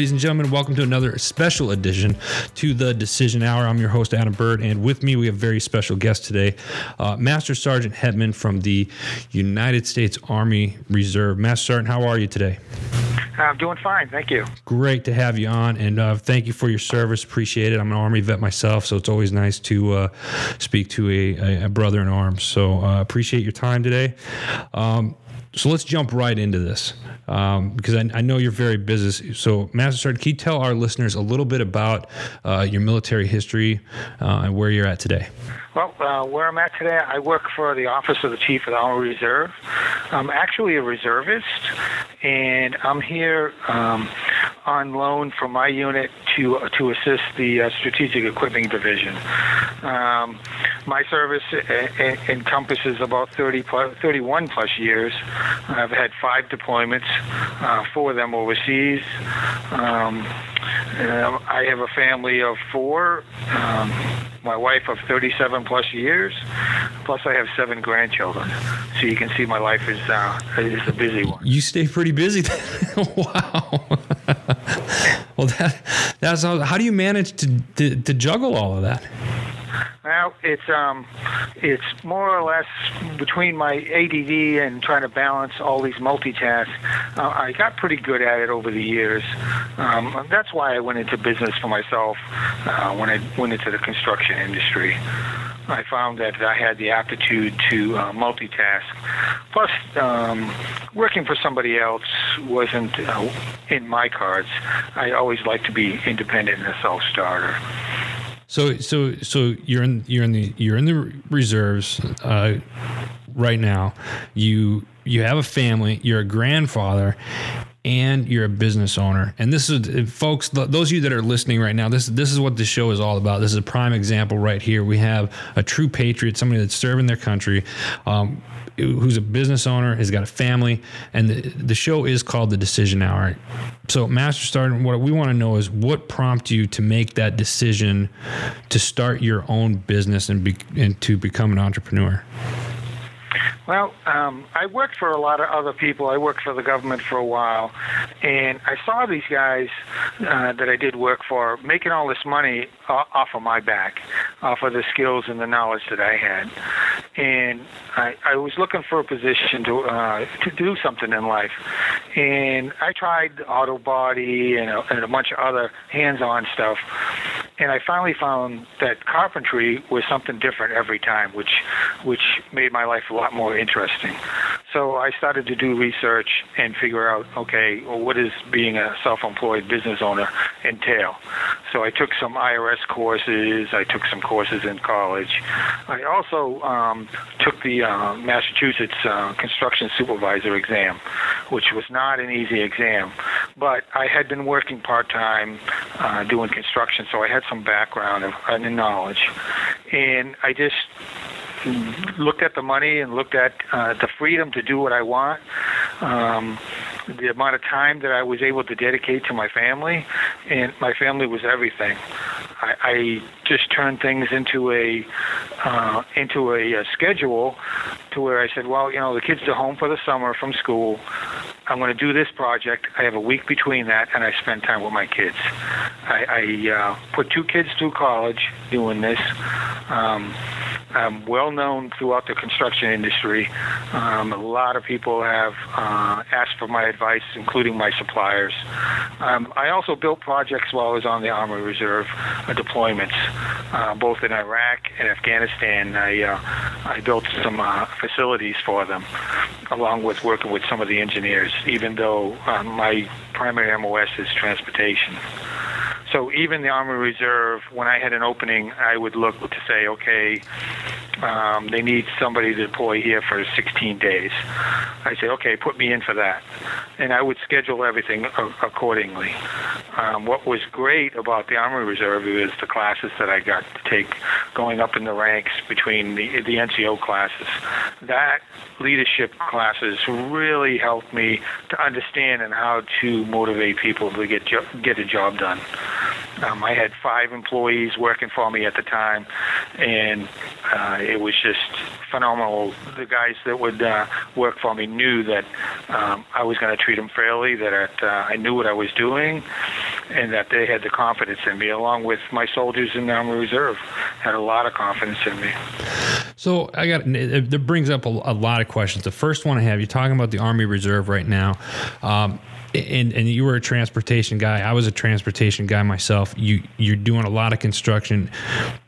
Ladies and gentlemen, welcome to another special edition to the Decision Hour. I'm your host, Adam Bird, and with me we have a very special guest today, uh, Master Sergeant Hetman from the United States Army Reserve. Master Sergeant, how are you today? I'm doing fine, thank you. Great to have you on, and uh, thank you for your service. Appreciate it. I'm an Army vet myself, so it's always nice to uh, speak to a, a, brother in arms. So uh, appreciate your time today. Um, so let's jump right into this um, because I, I, know you're very busy. So, Master Sergeant, can you tell our listeners a little bit about uh, your military history uh, and where you're at today? Well, uh, where I'm at today, I work for the Office of the Chief of the Army Reserve. I'm actually a reservist, and I'm here um, on loan from my unit to to assist the uh, Strategic Equipping Division. Um, my service encompasses about 30 plus, 31 plus years. I've had five deployments, uh, four of them overseas. Um, uh, I have a family of four. Um, my wife of 37 plus years. Plus, I have seven grandchildren. So you can see my life is uh, is a busy one. You stay pretty busy. wow. well, that that's how, how do you manage to, to to juggle all of that? Well, it's um, it's more or less between my ADD and trying to balance all these multitasks. Uh, I got pretty good at it over the years. Um, that's why I went into business for myself uh, when I went into the construction industry. I found that I had the aptitude to uh, multitask. Plus, um, working for somebody else wasn't uh, in my cards. I always like to be independent and a self-starter. So so so you're in you're in the you're in the reserves uh, right now. You you have a family. You're a grandfather, and you're a business owner. And this is, folks, those of you that are listening right now, this this is what this show is all about. This is a prime example right here. We have a true patriot, somebody that's serving their country. Um, who's a business owner, has got a family, and the, the show is called The Decision Hour. So, Master Sergeant, what we want to know is what prompted you to make that decision to start your own business and, be, and to become an entrepreneur? Well, um, I worked for a lot of other people. I worked for the government for a while, and I saw these guys uh, that I did work for making all this money off of my back, off of the skills and the knowledge that I had. And I, I was looking for a position to uh, to do something in life, and I tried auto body and a, and a bunch of other hands-on stuff. And I finally found that carpentry was something different every time, which which made my life a lot more interesting. So I started to do research and figure out, okay, well, what does being a self-employed business owner entail? So I took some IRS courses. I took some courses in college. I also um, took the uh, Massachusetts uh, construction supervisor exam, which was not an easy exam. But I had been working part-time uh, doing construction, so I had some background and and knowledge. And I just looked at the money and looked at uh, the freedom to do what I want, um, the amount of time that I was able to dedicate to my family, and my family was everything. I, I just turned things into a uh, into a, a schedule to where I said, well, you know, the kids are home for the summer from school. I'm going to do this project. I have a week between that, and I spend time with my kids. I, I uh, put two kids through college doing this. Um, I'm well known throughout the construction industry. Um, a lot of people have uh, asked for my advice, including my suppliers. Um, I also built projects while I was on the Army Reserve uh, deployments, uh, both in Iraq and Afghanistan. I, uh, I built some uh, facilities for them, along with working with some of the engineers, even though uh, my primary MOS is transportation. So even the Army Reserve, when I had an opening, I would look to say, okay, um, they need somebody to deploy here for 16 days. I say, okay, put me in for that, and I would schedule everything a- accordingly. Um, what was great about the Army Reserve is the classes that I got to take, going up in the ranks between the the NCO classes. That leadership classes really helped me to understand and how to motivate people to get jo- get a job done. Um, I had five employees working for me at the time, and uh, it was just phenomenal. The guys that would uh, work for me knew that um, I was going to treat them fairly, that uh, I knew what I was doing, and that they had the confidence in me, along with my soldiers in the Army Reserve had a lot of confidence in me. So I got it, brings up a, a, lot of questions. The first one I have, you're talking about the Army Reserve right now. Um, and and you were a transportation guy. I was a transportation guy myself. You you're doing a lot of construction,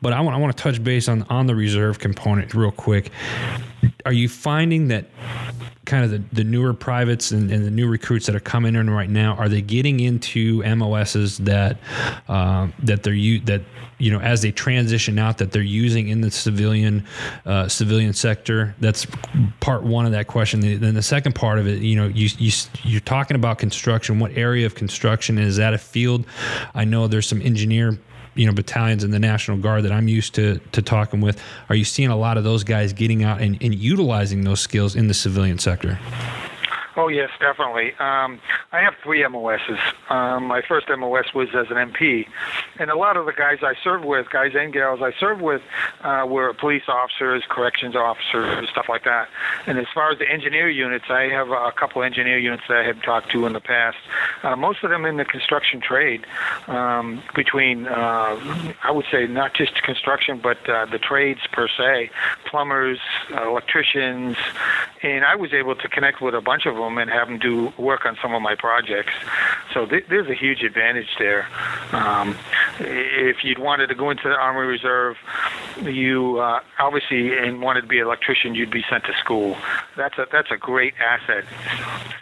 but I want I want to touch base on on the reserve component real quick. Are you finding that kind of the, the newer privates and, and, the new recruits that are coming in right now are they getting into MOSs that uh, that they're u- that you know as they transition out that they're using in the civilian uh, civilian sector? That's part one of that question. Then the second part of it you know you, you you're talking about construction. What area of construction is that a field? I know there's some engineer you know battalions in the National Guard that I'm used to to talking with. Are you seeing a lot of those guys getting out and, and utilizing those skills in the civilian sector? Oh yes, definitely. Um, I have three MOSs. Um, my first MOS was as an MP, and a lot of the guys I served with, guys and gals I served with, uh, were police officers, corrections officers, stuff like that. And as far as the engineer units, I have a couple engineer units that I have talked to in the past. Uh, most of them in the construction trade, um, between uh, I would say not just construction, but uh, the trades per se, plumbers, electricians, and I was able to connect with a bunch of them and have them do work on some of my projects. So th- there's a huge advantage there. Um, if you'd wanted to go into the Army Reserve, you uh, obviously and wanted to be an electrician, you'd be sent to school. That's a that's a great asset.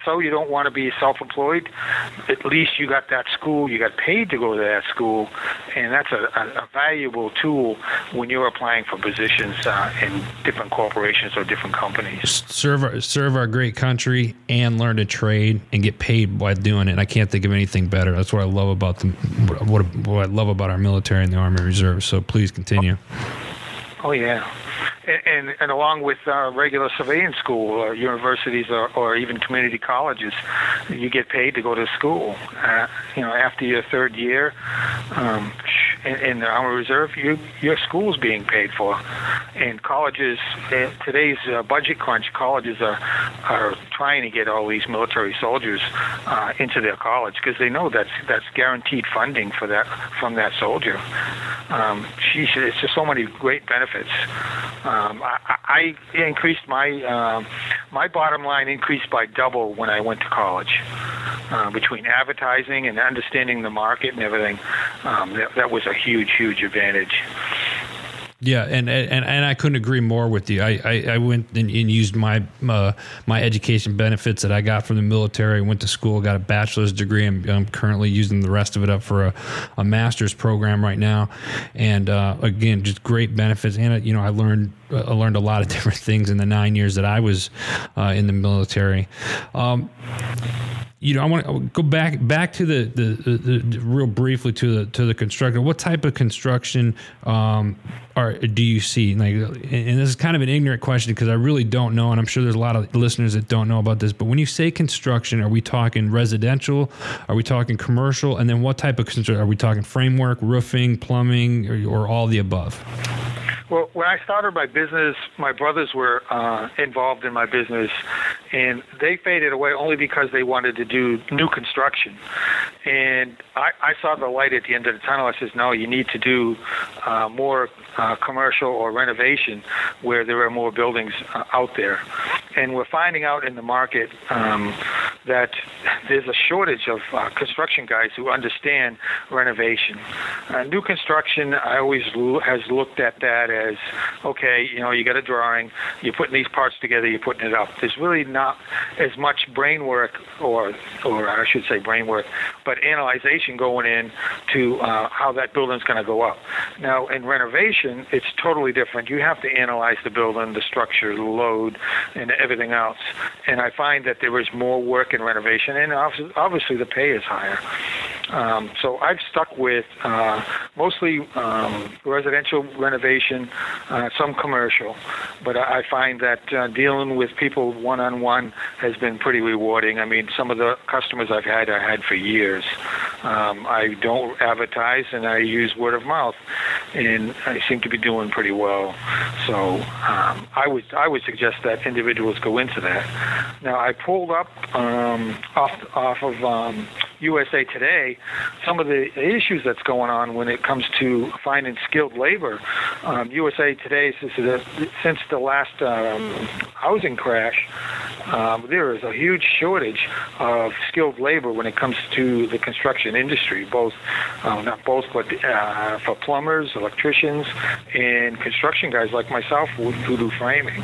So you don't want to be self-employed. At least you got that school. You got paid to go to that school, and that's a, a, a valuable tool when you're applying for positions uh, in different corporations or different companies. Serve our, serve our great country and learn to trade and get paid by doing it. And I can't think of anything better. That's what I love about the what, what I love about our military and the Army Reserve. So please continue. Oh yeah and, and along with uh, regular civilian school or universities or, or even community colleges, you get paid to go to school. Uh, you know, after your third year um, in, in the Army Reserve, you, your school's being paid for. And colleges, uh, today's uh, budget crunch, colleges are are trying to get all these military soldiers uh, into their college because they know that's that's guaranteed funding for that from that soldier. Um, geez, it's just so many great benefits. Um, I, I increased my uh, my bottom line increased by double when I went to college. Uh, between advertising and understanding the market and everything, um, that, that was a huge, huge advantage. Yeah, and, and and I couldn't agree more with you. I, I, I went and, and, used my uh, my education benefits that I got from the military. Went to school, got a bachelor's degree. I'm, I'm currently using the rest of it up for a, a master's program right now. And uh, again, just great benefits. And you know, I learned I learned a lot of different things in the nine years that I was uh, in the military. Um, you know, I want to go back back to the, the, the, the, real briefly to the to the construction. What type of construction um, do you see? Like, and this is kind of an ignorant question because I really don't know, and I'm sure there's a lot of listeners that don't know about this. But when you say construction, are we talking residential? Are we talking commercial? And then what type of construction? Are we talking framework, roofing, plumbing, or, or all the above? Well, when I started my business, my brothers were uh, involved in my business, and they faded away only because they wanted to do new construction. And I, I saw the light at the end of the tunnel. I says, no, you need to do uh, more uh, commercial or renovation where there are more buildings uh, out there. And we're finding out in the market um, that there's a shortage of uh, construction guys who understand renovation. Uh, new construction, I always lo- has looked at that as okay, you know, you got a drawing, you're putting these parts together, you're putting it up. There's really not as much brain work, or or I should say brain work, but analyzation going in to uh, how that building's going to go up. Now, in renovation, it's totally different. You have to analyze the building, the structure, the load, and everything else. And I find that there is more work in renovation, and obviously the pay is higher. Um, so I've stuck with uh, mostly um, residential renovation, uh, some commercial, but I find that uh, dealing with people one on one has been pretty rewarding. I mean, some of the customers I've had I had for years. Um, I don't advertise and I use word of mouth, and I seem to be doing pretty well. So um, I would I would suggest that individuals go into that. Now I pulled up um, off off of um, USA Today, some of the issues that's going on when it comes to finding skilled labor. Um, USA Today says that since the last um, housing crash, um, there is a huge shortage of skilled labor when it comes to the construction industry, both uh, not both, but uh, for plumbers, electricians, and construction guys like myself who, do framing.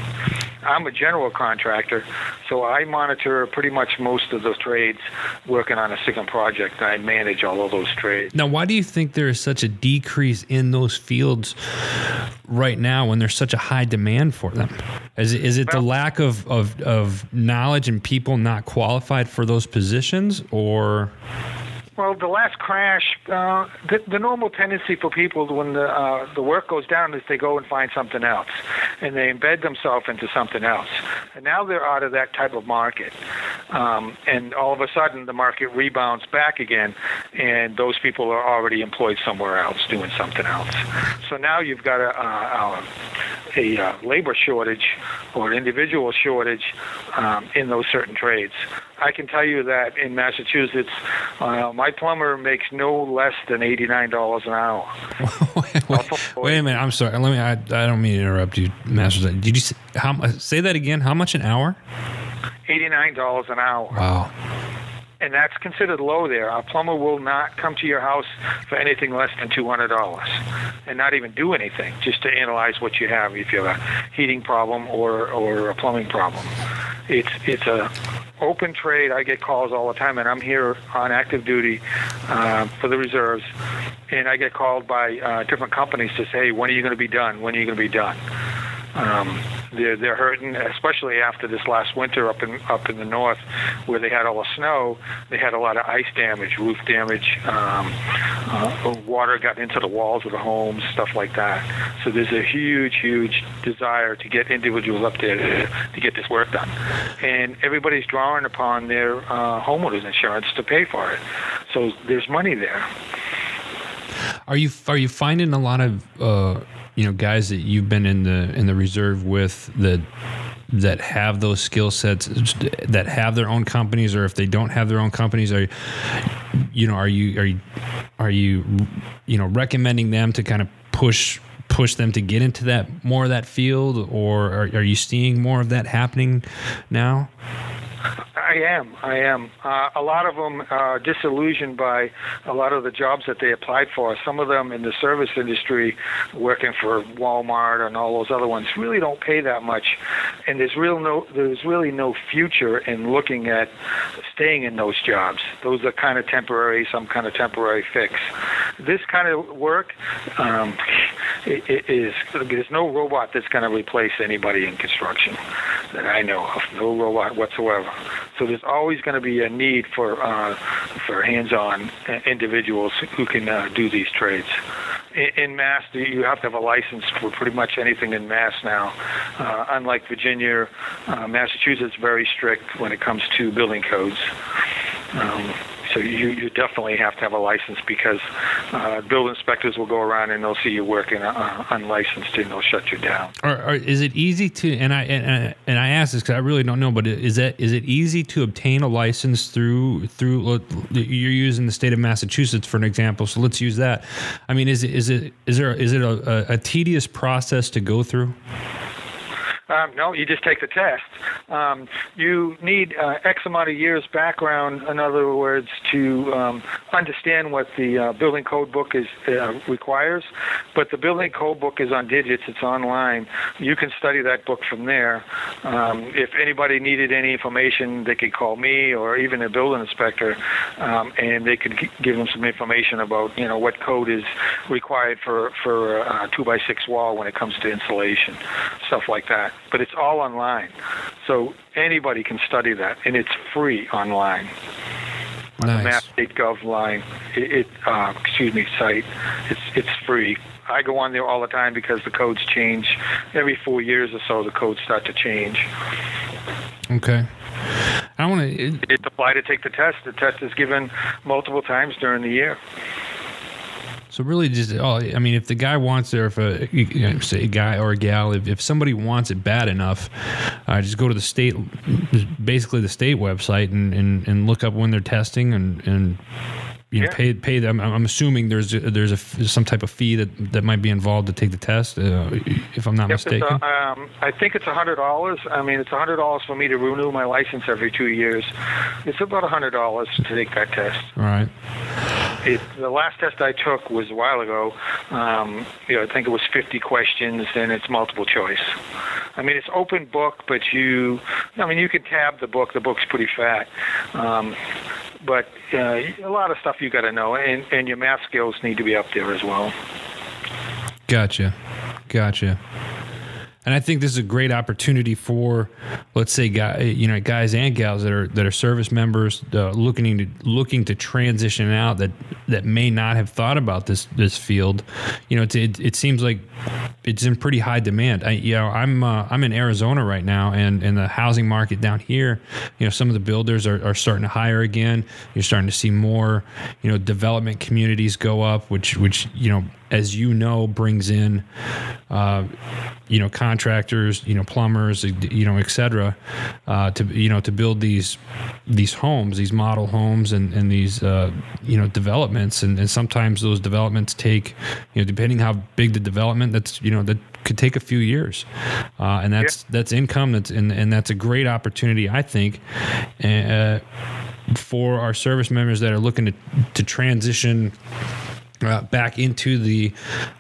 I'm a general contractor, so I monitor pretty much most of those trades working on a project. I manage all of those trades. Now, why do you think there is such a decrease in those fields right now when there's such a high demand for them? Is it, is it the lack of, of, of knowledge and people not qualified for those positions, or? Well, the last crash, uh, the, the normal tendency for people when the uh, the work goes down is they go and find something else, and they embed themselves into something else. And now they're out of that type of market, um, and all of a sudden the market rebounds back again, and those people are already employed somewhere else doing something else. So now you've got a, a, a, a labor shortage or an individual shortage um, in those certain trades. I can tell you that in Massachusetts, uh, my plumber makes no less than eighty nine dollars an hour. wait, wait, wait, a minute. I'm sorry. Let me. I, I don't mean to interrupt you, Master. Did you say, how, uh, say that again? How much an hour? Eighty nine dollars an hour. Wow and that's considered low there. A plumber will not come to your house for anything less than two hundred dollars, and not even do anything, just to analyze what you have. If you have a heating problem or or a plumbing problem, it's it's a open trade. I get calls all the time, and I'm here on active duty uh, for the reserves, and I get called by uh, different companies to say, when are you going to be done? When are you going to be done? Um, they're they're hurting, especially after this last winter up in up in the north, where they had all the snow. They had a lot of ice damage, roof damage. Um, uh, water got into the walls of the homes, stuff like that. So there's a huge, huge desire to get individuals up there to, to get this work done, and everybody's drawing upon their uh, homeowners insurance to pay for it. So there's money there. Are you are you finding a lot of uh, you know guys that you've been in the in the reserve with that that have those skill sets that have their own companies or if they don't have their own companies are you know are you are you are you you know recommending them to kind of push push them to get into that more of that field or are, are you seeing more of that happening now I am. I am. Uh, a lot of them are disillusioned by a lot of the jobs that they applied for. Some of them in the service industry, working for Walmart and all those other ones, really don't pay that much, and there's real no there's really no future in looking at staying in those jobs. Those are kind of temporary, some kind of temporary fix. This kind of work um, it, there's no robot that's going to replace anybody in construction that I know of. No robot whatsoever. So there's always going to be a need for uh, for hands-on individuals who can uh, do these trades. In, Mass, you have to have a license for pretty much anything in Mass now. Uh, unlike Virginia, uh, Massachusetts is very strict when it comes to building codes. Um, so you, you definitely have to have a license because uh, building inspectors will go around and they'll see you working uh, unlicensed and they'll shut you down. Or, or is it easy to and I and, and I ask this because I really don't know, but is that is it easy to obtain a license through through you're using the state of Massachusetts for an example, so let's use that. I mean, is it is it is there is it a, a, a tedious process to go through? Um, no, you just take the test. Um, you need uh, X amount of years background, in other words, to um, understand what the uh, building code book is uh, requires. But the building code book is on digits; it's online. You can study that book from there. Um, if anybody needed any information, they could call me or even a building inspector, um, and they could g- give them some information about you know what code is required for for a two by six wall when it comes to insulation, stuff like that but it's all online. So anybody can study that, and it's free online. On nice. the Mass State Gov line, it, it uh, excuse me, site, it's it's free. I go on there all the time because the codes change every four years or so. The codes start to change. Okay. I want to. It's applied to take the test. The test is given multiple times during the year. So really, just oh, I mean, if the guy wants it, or if a you know, say a guy or a gal, if, if somebody wants it bad enough, uh, just go to the state, basically the state website, and, and, and look up when they're testing and and you know, Yeah. pay pay them. I'm assuming there's a, there's a some type of fee that that might be involved to take the test, uh, if I'm not Yep, it's mistaken. a, um, I think it's a hundred dollars. I mean, it's a hundred dollars for me to renew my license every two years. It's about a hundred dollars to take that test. All right. It, the last test I took was a while ago. Um, you know, I think it was 50 questions, and it's multiple choice. I mean, it's open book, but you, I mean, you can tab the book. The book's pretty fat. Um, but uh, a lot of stuff you got to know, and, and your math skills need to be up there as well. Gotcha. Gotcha. And I think this is a great opportunity for, let's say, guy, you know, guys and gals that are that are service members uh, looking to looking to transition out that that may not have thought about this this field. You know, it it, it seems like it's in pretty high demand. I, you know, I'm uh, I'm in Arizona right now, and and the housing market down here, you know, some of the builders are, are starting to hire again. You're starting to see more, you know, development communities go up, which which you know, as you know, brings in, uh, you know, contractors, you know, plumbers, you know, et cetera, uh, to you know to build these these homes, these model homes, and and these uh, you know developments, and, and sometimes those developments take, you know, depending how big the development, that's you know that could take a few years, uh, and that's that's income. That's and and that's a great opportunity, I think. Uh, for our service members that are looking to, to transition uh, back into the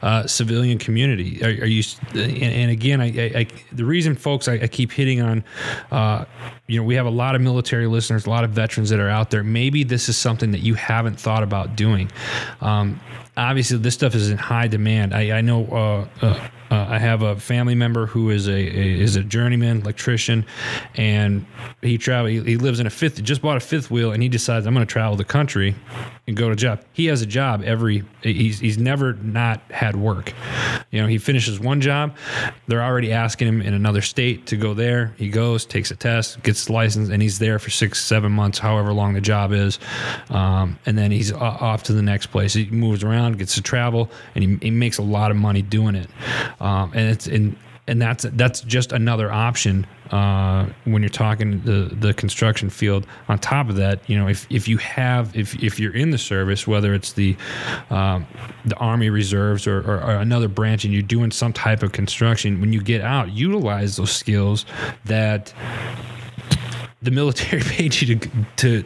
uh, civilian community. Are, are you? And, and again, I, I, I the reason, folks, I, I keep hitting on, uh, you know, we have a lot of military listeners, a lot of veterans that are out there. Maybe this is something that you haven't thought about doing. Um, obviously, this stuff is in high demand. I, I know. Uh, I have a family member who is a, a is a journeyman electrician, and he travel. He, he lives in a fifth. Just bought a fifth wheel, and he decides I'm going to travel the country and go to job. He has a job every. He's he's never not had work. You know, he finishes one job, they're already asking him in another state to go there. He goes, takes a test, gets his license, and he's there for six, seven months, however long the job is, um, and then he's off to the next place. He moves around, gets to travel, and he, he makes a lot of money doing it. Um, and it's in and that's that's just another option uh, when you're talking the the construction field. On top of that, you know, if, if you have if, if you're in the service, whether it's the um, the Army Reserves or, or, or another branch, and you're doing some type of construction, when you get out, utilize those skills that the military paid you to to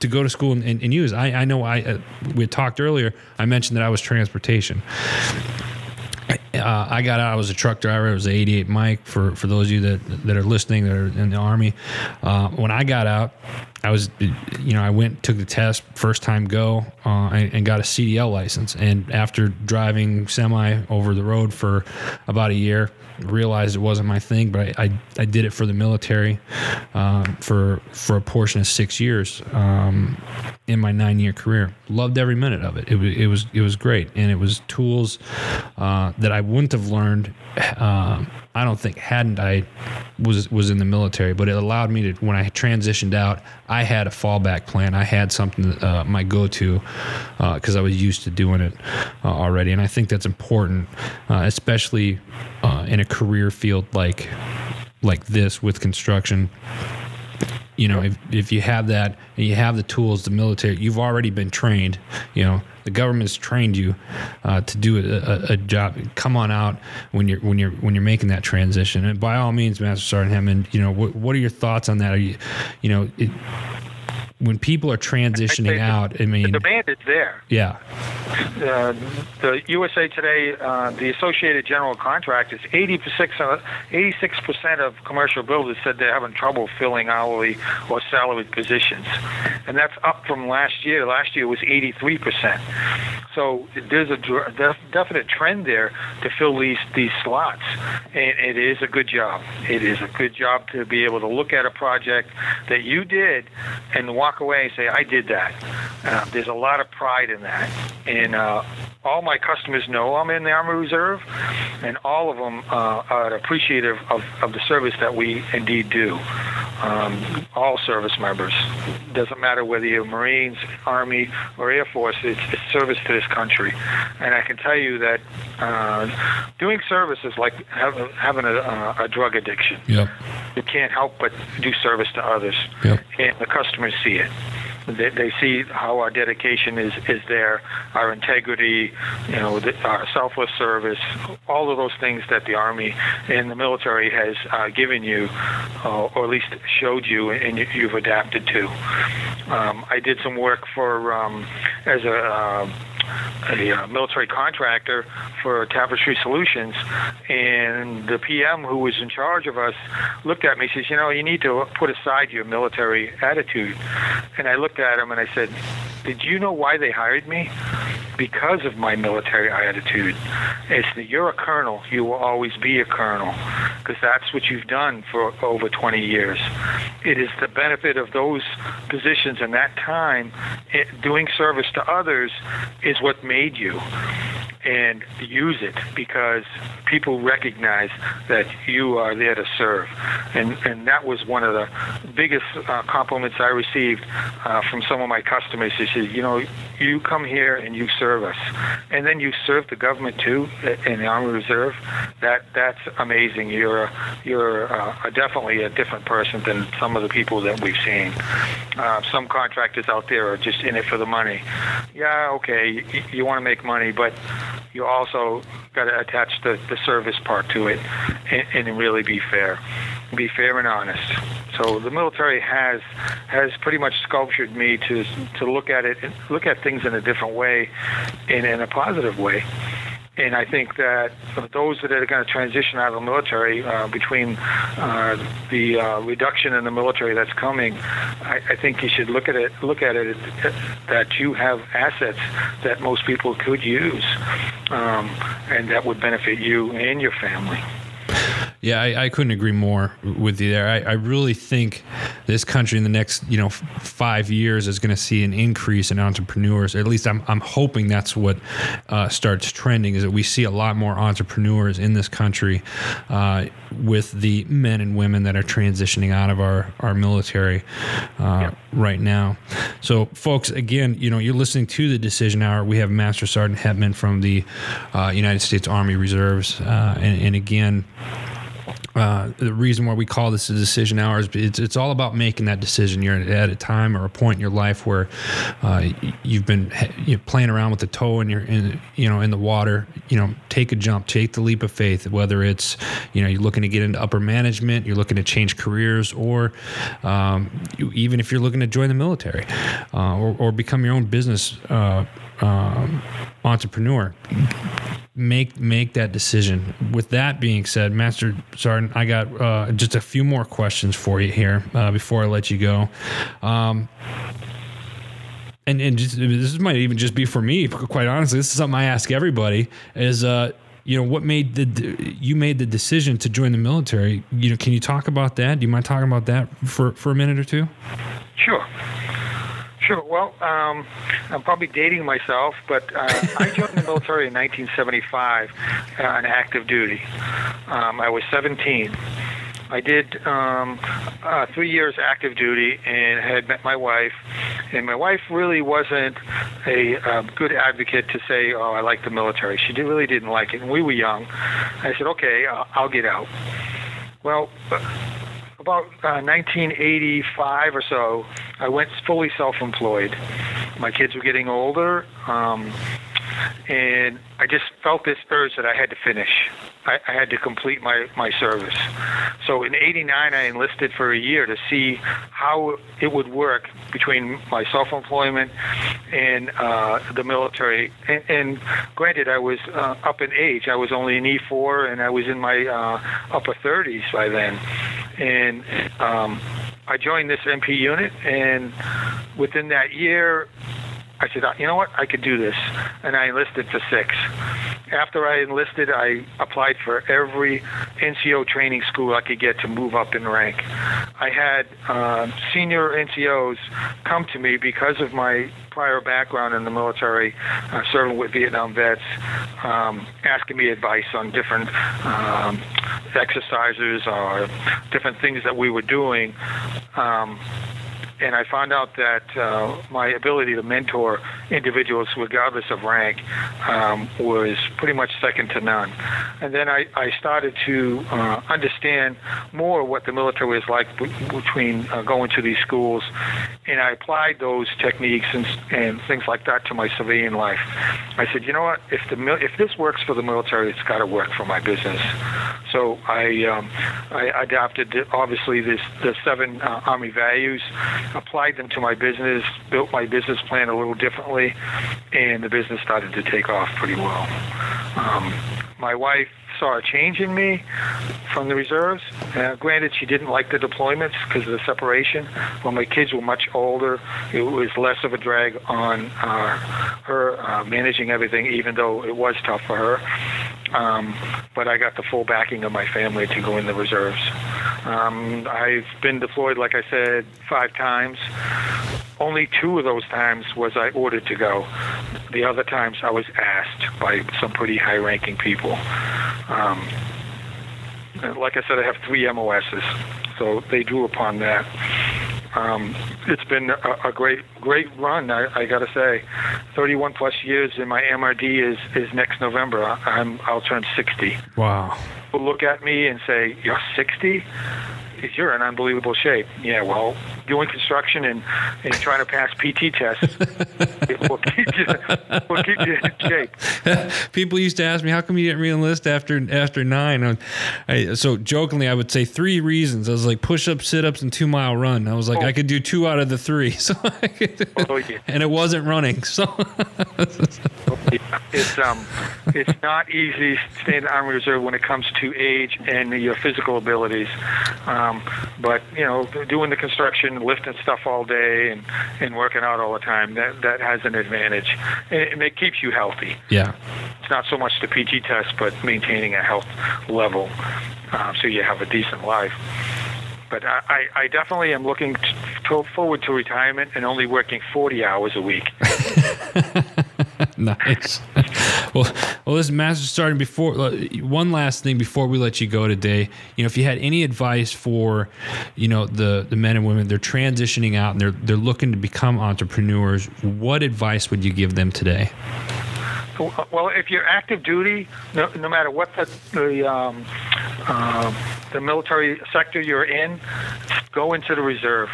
to go to school and, and, and use. I, I know I uh, we talked earlier. I mentioned that I was transportation uh, I got out. I was a truck driver. It was the 88 Mike for, for those of you that that are listening that are in the army. Uh, when I got out, I was, you know, I went took the test first time go uh, and, and got a CDL license. And after driving semi over the road for about a year, realized it wasn't my thing. But I I, I did it for the military um, for for a portion of six years um, in my nine year career. Loved every minute of it. It was it was it was great, and it was tools uh, that I wouldn't have learned. I don't think hadn't I was was in the military, but it allowed me to when I transitioned out, I had a fallback plan. I had something uh, my go to because I was used to doing it uh, already, and I think that's important, uh, especially uh, in a career field like like this with construction you know if, if you have that and you have the tools the military you've already been trained you know the government's trained you uh, to do a, a, a job. Come on out when you're when you're when you're making that transition. And by all means master sergeant Hetman you know what, what are your thoughts on that? Are you you know it, when people are transitioning out i mean, The demand is there. yeah uh, the USA Today, uh, the Associated General Contractors, 86 percent of commercial builders said they're having trouble filling hourly or salaried positions, and that's up from last year. Last year was 83 percent. So there's a def- definite trend there to fill these these slots, and it is a good job. It is a good job to be able to look at a project that you did and walk away and say, "I did that." Uh, there's a lot of pride in that, and uh, all my customers know I'm in the Army Reserve, and all of them uh, are appreciative of, of the service that we indeed do. Um, all service members. Doesn't matter whether you're Marines, Army, or Air Force. It's, it's service to this country, and I can tell you that uh, doing service is like having, having a, a drug addiction. Yep. You can't help but do service to others, Yep. and the customers see it. They, they see how our dedication is, is there, our integrity, you know, the, our selfless service, all of those things that the Army and the military has uh, given you, uh, or at least showed you, and you, you've adapted to. Um, I did some work for um, as a uh, a uh, military contractor for Tapestry Solutions, and the PM who was in charge of us looked at me. Says, "You know, you need to put aside your military attitude." And I looked at him and I said, "Did you know why they hired me? Because of my military attitude. It's that you're a colonel. You will always be a colonel, because that's what you've done for over 20 years. It is the benefit of those positions and that time, it, doing service to others, is what made you." And use it because people recognize that you are there to serve. And, and that was one of the biggest uh, compliments I received uh, from some of my customers. They said, you know, you come here and you serve us. And then you serve the government too in the Army Reserve. That That's amazing. You're, you're a definitely a different person than some of the people that we've seen. Uh, some contractors out there are just in it for the money. Yeah, okay, you, you want to make money, but you also got to attach the, the service part to it and, and really be fair. Be fair and honest. So the military has has pretty much sculptured me to to look at it look at things in a different way, in in a positive way. And I think that those that are going to transition out of the military, uh, between uh, the uh, reduction in the military that's coming, I, I think you should look at it. Look at it that you have assets that most people could use, um, and that would benefit you and your family. Yeah, I, I, couldn't agree more with you there. I, I, really think this country in the next, you know, f- five years is going to see an increase in entrepreneurs. At least I'm, I'm hoping that's what uh, starts trending. Is that we see a lot more entrepreneurs in this country uh, with the men and women that are transitioning out of our our military uh, yeah. right now. So, folks, again, you know, you're listening to the Decision Hour. We have Master Sergeant Hetman from the uh, United States Army Reserves, uh, and, and again. Uh, the reason why we call this a decision hour is it's, it's all about making that decision. You're at a time or a point in your life where uh, you've been you know, playing around with the toe and you're in, you know in the water. You know, take a jump, take the leap of faith. Whether it's you know you're looking to get into upper management, you're looking to change careers, or um, you, even if you're looking to join the military uh, or, or, become your own business uh, um, entrepreneur make make that decision. With that being said, Master Sergeant, I got uh, just a few more questions for you here uh, before I let you go. Um, and and just, this might even just be for me. Quite honestly, this is something I ask everybody: is uh, you know what made the you made the decision to join the military? You know, can you talk about that? Do you mind talking about that for for a minute or two? Sure. Sure. Well, um, I'm probably dating myself, but uh, I joined the military in 1975 uh, on active duty. Um, I was 17. I did um, uh, three years active duty and had met my wife. And my wife really wasn't a uh, good advocate to say, "Oh, I like the military." She did, really didn't like it, and we were young. I said, "Okay, uh, I'll get out." Well about uh, 1985 or so, I went fully self-employed. My kids were getting older, um, and I just felt this urge that I had to finish. I, I had to complete my, my service. So in '89, I enlisted for a year to see how it would work between my self-employment and uh, the military. And, and granted, I was uh, up in age. I was only an E4, and I was in my uh, upper 30s by then. And um, I joined this MP unit, and within that year, I said, you know what, I could do this, and I enlisted for six. After I enlisted, I applied for every NCO training school I could get to move up in rank. I had uh, senior NCOs come to me because of my prior background in the military, uh, serving with Vietnam vets, um, asking me advice on different um, exercises or different things that we were doing. Um, and I found out that uh, my ability to mentor individuals, regardless of rank, um, was pretty much second to none. And then I, I started to uh, understand more what the military is like b- between uh, going to these schools, and I applied those techniques and, and things like that to my civilian life. I said, you know what? If the if this works for the military, it's got to work for my business. So I um, I adopted obviously this the seven uh, Army values applied them to my business, built my business plan a little differently, and the business started to take off pretty well. Um, my wife saw a change in me from the reserves. Uh, granted, she didn't like the deployments because of the separation. When my kids were much older, it was less of a drag on uh, her uh, managing everything, even though it was tough for her. Um, but I got the full backing of my family to go in the reserves. Um, I've been deployed, like I said, five times. Only two of those times was I ordered to go. The other times I was asked by some pretty high-ranking people. Um, like I said, I have three MOSs, so they drew upon that. Um, it's been a, a, great, great run. I, I got to say, 31 plus years, and my MRD is is next November. I'm I'll turn 60. Wow. People look at me and say, "You're 60." you're in unbelievable shape. Yeah, well, doing construction and, and trying to pass PT tests will keep you will keep you in shape. People used to ask me, "How come you didn't reenlist after after nine? I, so jokingly, I would say three reasons. I was like push ups, sit ups, and two mile run. I was like, oh. I could do two out of the three. So could, oh, yeah. and it wasn't running. So it's um it's not easy staying in the Army Reserve when it comes to age and your physical abilities. Um, but you know, doing the construction, lifting stuff all day, and and working out all the time that that has an advantage, and it keeps you healthy. Yeah, it's not so much the PT test, but maintaining a health level, uh, so you have a decent life but I, I definitely am looking to, forward to retirement and only working 40 hours a week. nice. well, well, this master starting before. Uh, one last thing before we let you go today. You know, if you had any advice for, you know, the the men and women they're transitioning out and they're they're looking to become entrepreneurs, what advice would you give them today? Well, if you're active duty, no, no matter what the the, um, uh, the military sector you're in, go into the reserve.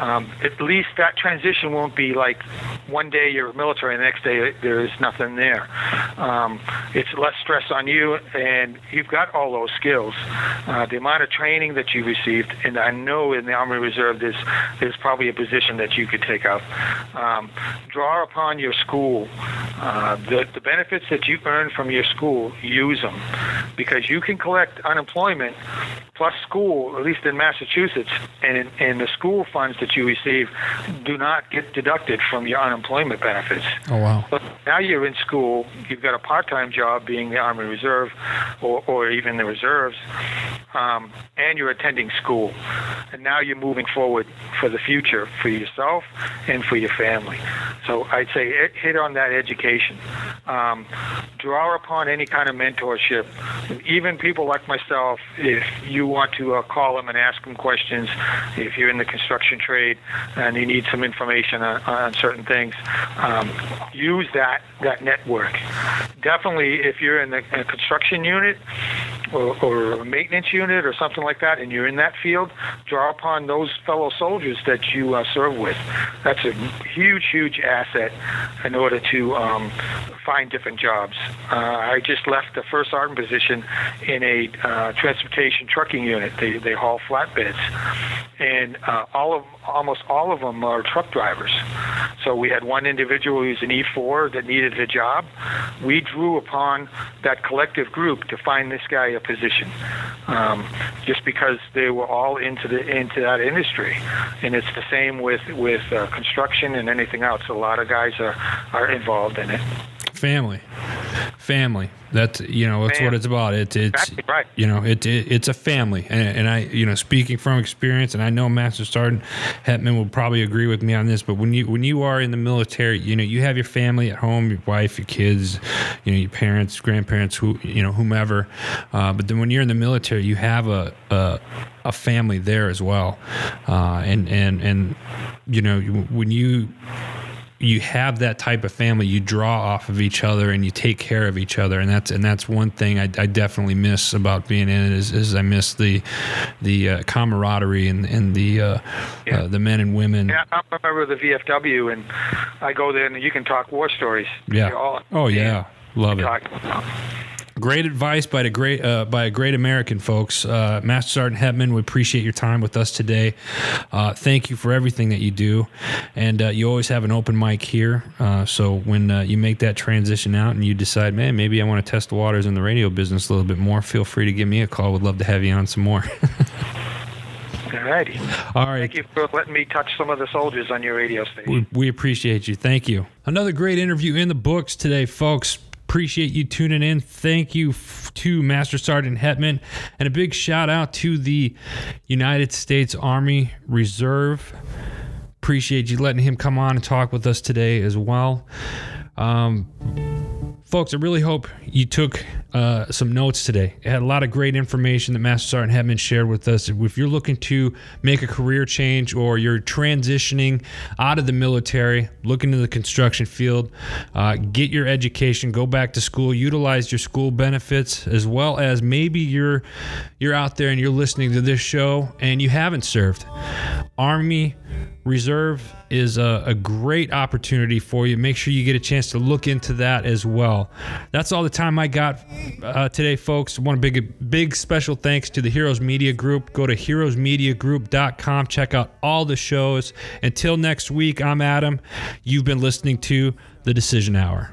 Um, at least that transition won't be like one day you're military and the next day there's nothing there. Um, it's less stress on you, and you've got all those skills. Uh, the amount of training that you received, and I know in the Army Reserve there's there's probably a position that you could take up. Um, draw upon your school. Uh, the the, the benefits that you earn from your school, use them because you can collect unemployment plus school, at least in Massachusetts, and, and the school funds that you receive do not get deducted from your unemployment benefits. Oh, wow. But now you're in school, you've got a part time job being the Army Reserve or, or even the reserves, um, and you're attending school. And now you're moving forward for the future for yourself and for your family. So I'd say hit on that education. Um, draw upon any kind of mentorship. Even people like myself, if you want to uh, call them and ask them questions, if you're in the construction trade and you need some information on, on certain things, um, use that that network. Definitely, if you're in the a construction unit or, or a maintenance unit or something like that, and you're in that field, draw upon those fellow soldiers that you uh, serve with. That's a huge, huge asset in order to um, find different jobs. Uh, I just left the first sergeant position in a uh, transportation trucking unit. They they haul flatbeds, and uh, all of almost all of them are truck drivers. So we had one individual who's an E4 that needed a job. We drew upon that collective group to find this guy higher position, um, just because they were all into the into that industry, and it's the same with with uh, construction and anything else. A lot of guys are are involved in it. Family, family. That's you know that's what it's about. It, it's Exactly right. you know it, it it's a family, and, and I you know speaking from experience, and I know Master Sergeant Hetman will probably agree with me on this. But when you when you are in the military, you know you have your family at home, your wife, your kids, you know your parents, grandparents, who you know whomever. Uh, but then when you're in the military, you have a a, a family there as well, uh, and and and you know when you you have that type of family you draw off of each other and you take care of each other. And that's and that's one thing I, I definitely miss about being in it is, is I miss the the uh, camaraderie and, and the uh, Yeah. uh, the men and women. Yeah, I'm a member of the VFW, and I go there and you can talk war stories. yeah. All- oh yeah. Love it. Talk, Great advice by a great uh, by a great American, folks. Uh, Master Sergeant Hetman, we appreciate your time with us today. Uh, thank you for everything that you do, and uh, you always have an open mic here. Uh, so when uh, you make that transition out and you decide, man, maybe I want to test the waters in the radio business a little bit more, feel free to give me a call. Would love to have you on some more. All righty. All right. Thank you for letting me touch some of the soldiers on your radio station. We, we appreciate you. Thank you. Another great interview in the books today, folks. Appreciate you tuning in. Thank you f- to Master Sergeant Hetman. And a big shout out to the United States Army Reserve. Appreciate you letting him come on and talk with us today as well. Um, folks, I really hope you took uh, some notes today. It had a lot of great information that Master Sergeant Hetman shared with us. If you're looking to make a career change or you're transitioning out of the military, look into the construction field, uh, get your education, go back to school, utilize your school benefits, as well as maybe you're you're out there and you're listening to this show and you haven't served. Army Reserve is a, a great opportunity for you. Make sure you get a chance to look into that as well. That's all the time I got uh, today, folks. One big, big special thanks to the Heroes Media Group. Go to heroesmediagroup.com. Check out all the shows. Until next week, I'm Adam. You've been listening to The Decision Hour.